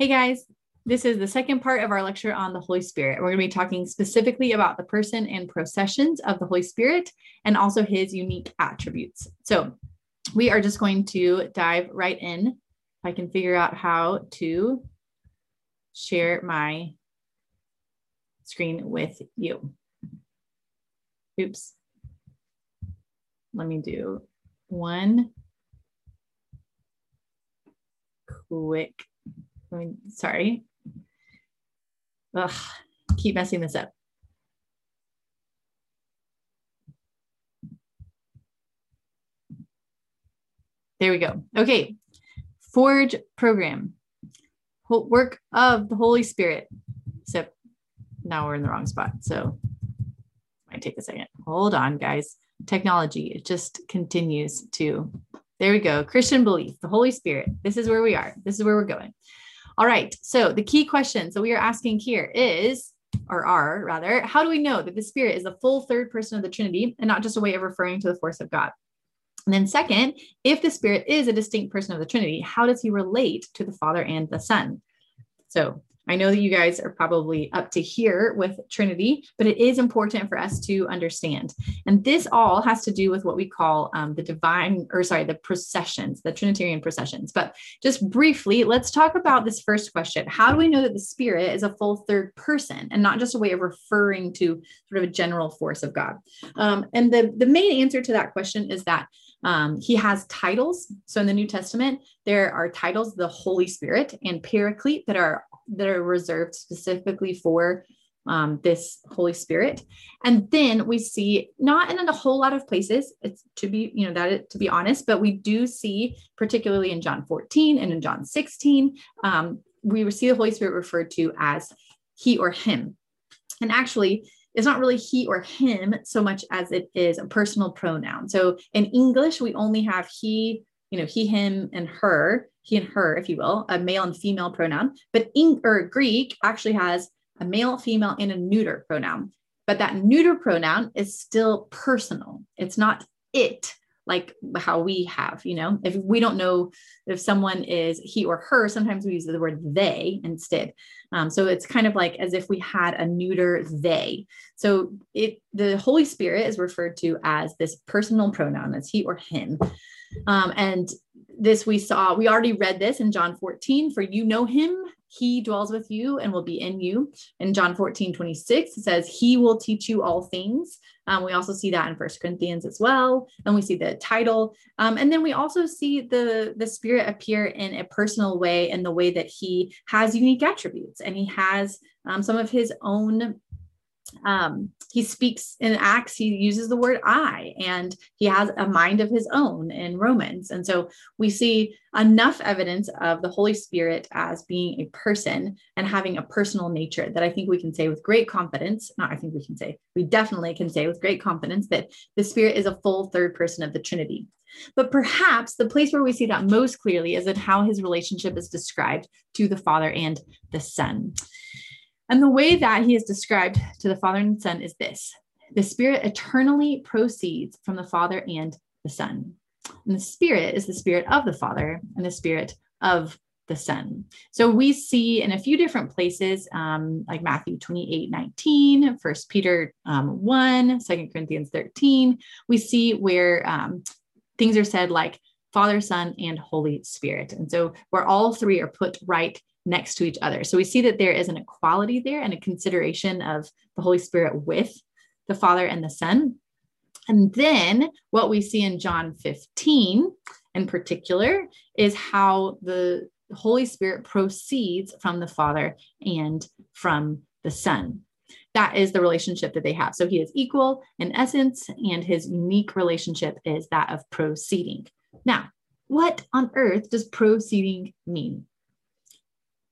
Hey guys, this is the second part of our lecture on the Holy Spirit. We're going to be talking specifically about the person and processions of the Holy Spirit and also his unique attributes. So we are just going to dive right in. If I can figure out how to share my screen with you. Oops. Let me do one quick sorry. Ugh, keep messing this up. There we go. Okay. Forge program. Work of the Holy Spirit. Except now we're in the wrong spot. So might take a second. Hold on, guys. Technology, it just continues to. There we go. Christian belief, the Holy Spirit. This is where we are. This is where we're going. All right. So the key questions that we are asking here is, or are rather, how do we know that the Spirit is the full third person of the Trinity and not just a way of referring to the force of God? And then, second, if the Spirit is a distinct person of the Trinity, how does he relate to the Father and the Son? So, I know that you guys are probably up to here with Trinity, but it is important for us to understand. And this all has to do with what we call um, the divine, or sorry, the processions, the Trinitarian processions. But just briefly, let's talk about this first question How do we know that the Spirit is a full third person and not just a way of referring to sort of a general force of God? Um, and the, the main answer to that question is that um, he has titles. So in the New Testament, there are titles, the Holy Spirit and Paraclete, that are that are reserved specifically for um, this Holy Spirit. And then we see not in a whole lot of places, it's to be, you know, that to be honest, but we do see, particularly in John 14 and in John 16, um, we see the Holy Spirit referred to as he or him. And actually, it's not really he or him so much as it is a personal pronoun. So in English, we only have he, you know, he, him, and her, he and her, if you will, a male and female pronoun. But in or Greek actually has a male, female, and a neuter pronoun. But that neuter pronoun is still personal. It's not it like how we have, you know, if we don't know if someone is he or her, sometimes we use the word they instead. Um, so it's kind of like as if we had a neuter they. So it the Holy Spirit is referred to as this personal pronoun, as he or him. Um, and this we saw, we already read this in John 14, for you know him he dwells with you and will be in you. In John 14, 26, it says, He will teach you all things. Um, we also see that in First Corinthians as well. And we see the title. Um, and then we also see the, the Spirit appear in a personal way in the way that he has unique attributes and he has um, some of his own um, he speaks in acts he uses the word i and he has a mind of his own in romans. And so we see enough evidence of the holy spirit as being a person and having a personal nature that i think we can say with great confidence not i think we can say we definitely can say with great confidence that the spirit is a full third person of the trinity. But perhaps the place where we see that most clearly is in how his relationship is described to the father and the son and the way that he is described to the Father and Son is this the Spirit eternally proceeds from the Father and the Son. And the Spirit is the Spirit of the Father and the Spirit of the Son. So we see in a few different places, um, like Matthew 28 19, 1 Peter um, 1, 2 Corinthians 13, we see where um, things are said like Father, Son, and Holy Spirit. And so where all three are put right next to each other. So we see that there is an equality there and a consideration of the Holy Spirit with the Father and the Son. And then what we see in John 15 in particular is how the Holy Spirit proceeds from the Father and from the Son. That is the relationship that they have. So he is equal in essence, and his unique relationship is that of proceeding. Now, what on earth does proceeding mean?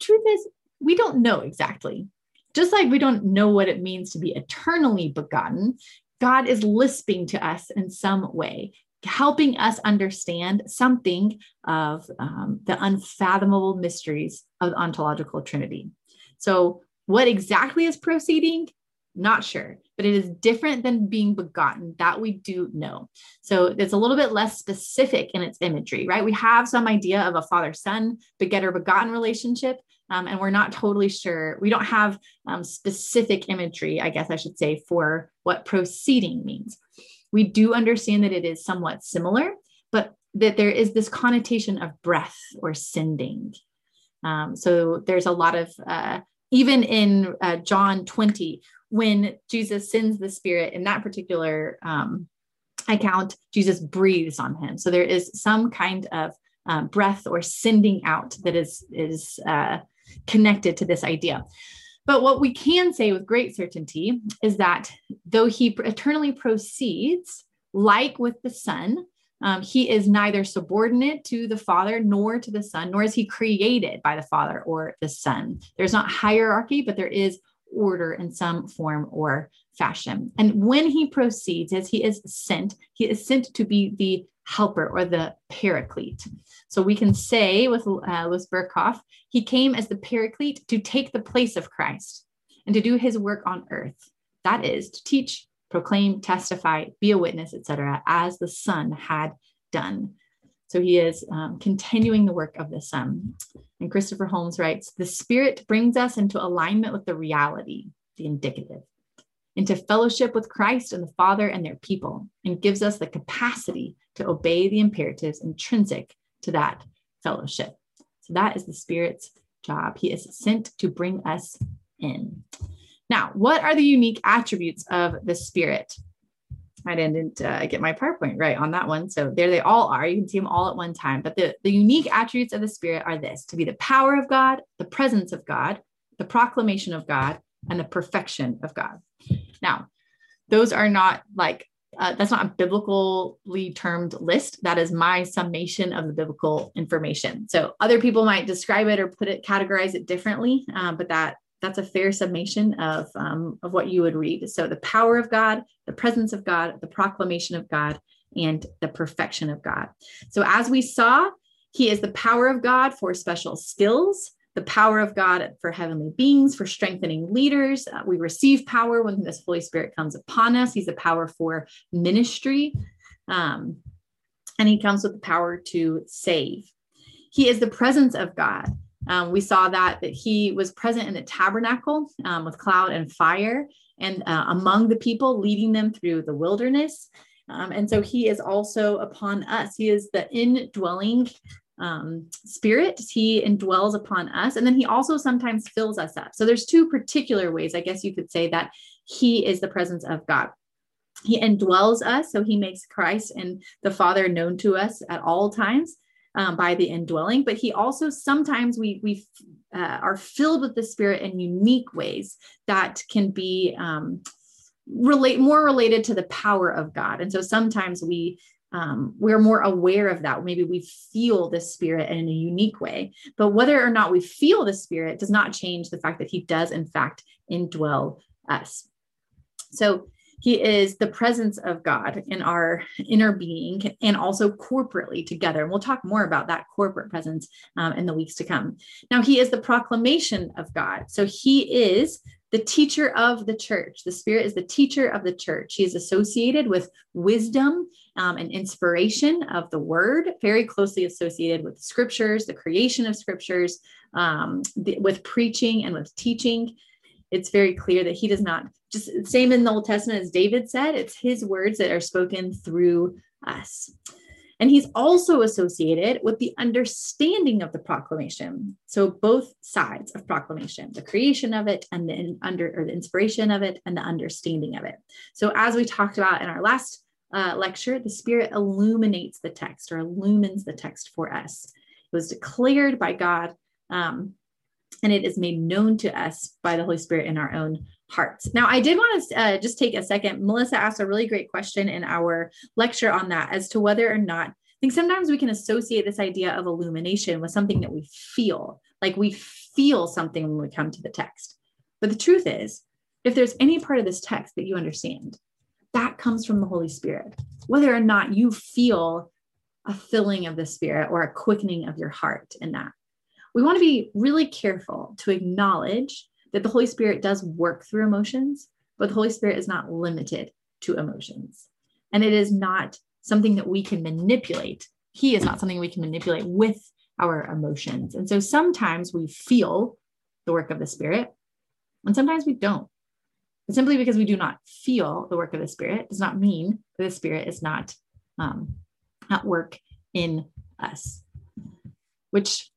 Truth is, we don't know exactly. Just like we don't know what it means to be eternally begotten, God is lisping to us in some way, helping us understand something of um, the unfathomable mysteries of the ontological trinity. So, what exactly is proceeding? Not sure, but it is different than being begotten. That we do know. So it's a little bit less specific in its imagery, right? We have some idea of a father son, begetter begotten relationship, um, and we're not totally sure. We don't have um, specific imagery, I guess I should say, for what proceeding means. We do understand that it is somewhat similar, but that there is this connotation of breath or sending. Um, so there's a lot of, uh, even in uh, John 20, when Jesus sends the Spirit in that particular um, account, Jesus breathes on him. So there is some kind of uh, breath or sending out that is is uh, connected to this idea. But what we can say with great certainty is that though he eternally proceeds, like with the Son, um, he is neither subordinate to the Father nor to the Son, nor is he created by the Father or the Son. There's not hierarchy, but there is order in some form or fashion. And when he proceeds, as he is sent, he is sent to be the helper or the paraclete. So we can say with uh, Louis Berkhof, he came as the paraclete to take the place of Christ and to do his work on earth. That is to teach, proclaim, testify, be a witness, etc., as the Son had done. So he is um, continuing the work of the Son. And Christopher Holmes writes The Spirit brings us into alignment with the reality, the indicative, into fellowship with Christ and the Father and their people, and gives us the capacity to obey the imperatives intrinsic to that fellowship. So that is the Spirit's job. He is sent to bring us in. Now, what are the unique attributes of the Spirit? I didn't uh, get my PowerPoint right on that one. So there they all are. You can see them all at one time. But the, the unique attributes of the Spirit are this to be the power of God, the presence of God, the proclamation of God, and the perfection of God. Now, those are not like, uh, that's not a biblically termed list. That is my summation of the biblical information. So other people might describe it or put it, categorize it differently, uh, but that that's a fair summation of, um, of what you would read. So the power of God, the presence of God, the proclamation of God, and the perfection of God. So as we saw, he is the power of God for special skills, the power of God for heavenly beings, for strengthening leaders. Uh, we receive power when this Holy Spirit comes upon us. He's the power for ministry. Um, and he comes with the power to save. He is the presence of God. Um, we saw that that he was present in the tabernacle um, with cloud and fire and uh, among the people leading them through the wilderness um, and so he is also upon us he is the indwelling um, spirit he indwells upon us. And then he also sometimes fills us up. So there's two particular ways i guess you could say that he is the presence of god. He indwells us so he makes christ and the father known to us at all times um, by the indwelling, but he also sometimes we we uh, are filled with the Spirit in unique ways that can be um, relate more related to the power of God. And so sometimes we um, we're more aware of that. Maybe we feel the Spirit in a unique way, but whether or not we feel the Spirit does not change the fact that He does in fact indwell us. So he is the presence of God in our inner being and also corporately together. And we'll talk more about that corporate presence um, in the weeks to come. Now, He is the proclamation of God. So He is the teacher of the church. The Spirit is the teacher of the church. He is associated with wisdom um, and inspiration of the word, very closely associated with scriptures, the creation of scriptures, um, the, with preaching and with teaching it's very clear that he does not just same in the Old Testament as David said, it's his words that are spoken through us. And he's also associated with the understanding of the proclamation. So both sides of proclamation, the creation of it and the under or the inspiration of it and the understanding of it. So as we talked about in our last uh, lecture, the Spirit illuminates the text or illumines the text for us. It was declared by God um, and it is made known to us by the Holy Spirit in our own hearts. Now, I did want to uh, just take a second. Melissa asked a really great question in our lecture on that as to whether or not I think sometimes we can associate this idea of illumination with something that we feel, like we feel something when we come to the text. But the truth is, if there's any part of this text that you understand, that comes from the Holy Spirit. Whether or not you feel a filling of the Spirit or a quickening of your heart in that we want to be really careful to acknowledge that the Holy Spirit does work through emotions, but the Holy Spirit is not limited to emotions. And it is not something that we can manipulate. He is not something we can manipulate with our emotions. And so sometimes we feel the work of the Spirit, and sometimes we don't. Simply because we do not feel the work of the Spirit does not mean that the Spirit is not um, at work in us, which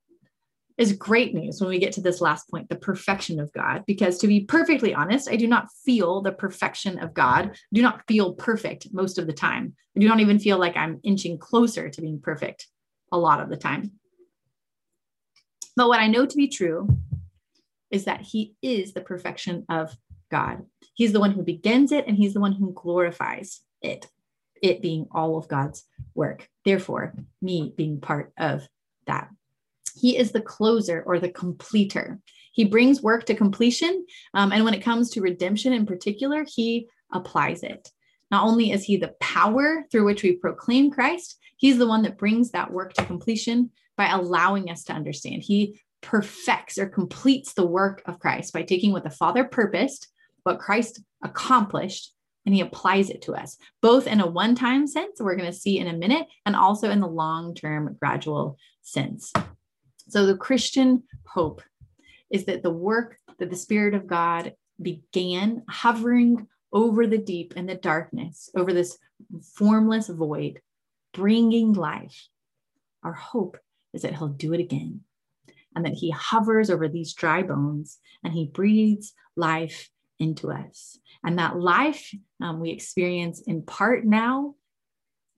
is great news when we get to this last point the perfection of God. Because to be perfectly honest, I do not feel the perfection of God. Mm-hmm. I do not feel perfect most of the time. I do not even feel like I'm inching closer to being perfect a lot of the time. But what I know to be true is that He is the perfection of God. He's the one who begins it and He's the one who glorifies it, it being all of God's work. Therefore, me being part of that. He is the closer or the completer. He brings work to completion. Um, and when it comes to redemption in particular, he applies it. Not only is he the power through which we proclaim Christ, he's the one that brings that work to completion by allowing us to understand. He perfects or completes the work of Christ by taking what the Father purposed, what Christ accomplished, and he applies it to us, both in a one time sense, we're going to see in a minute, and also in the long term gradual sense. So the Christian hope is that the work that the Spirit of God began hovering over the deep and the darkness, over this formless void, bringing life. Our hope is that He'll do it again and that He hovers over these dry bones and He breathes life into us. And that life um, we experience in part now,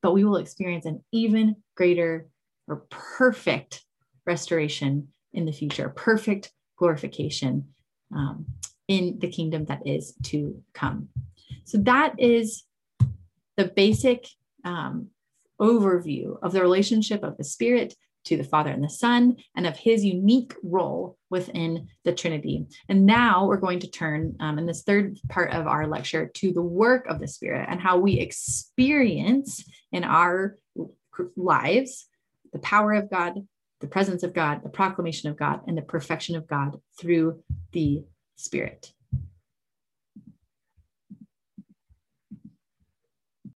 but we will experience an even greater or perfect restoration in the future, perfect glorification um, in the kingdom that is to come. So that is the basic um, overview of the relationship of the Spirit to the Father and the Son and of his unique role within the Trinity. And now we're going to turn um, in this third part of our lecture to the work of the Spirit and how we experience in our lives the power of God, the presence of God, the proclamation of God, and the perfection of God through the Spirit.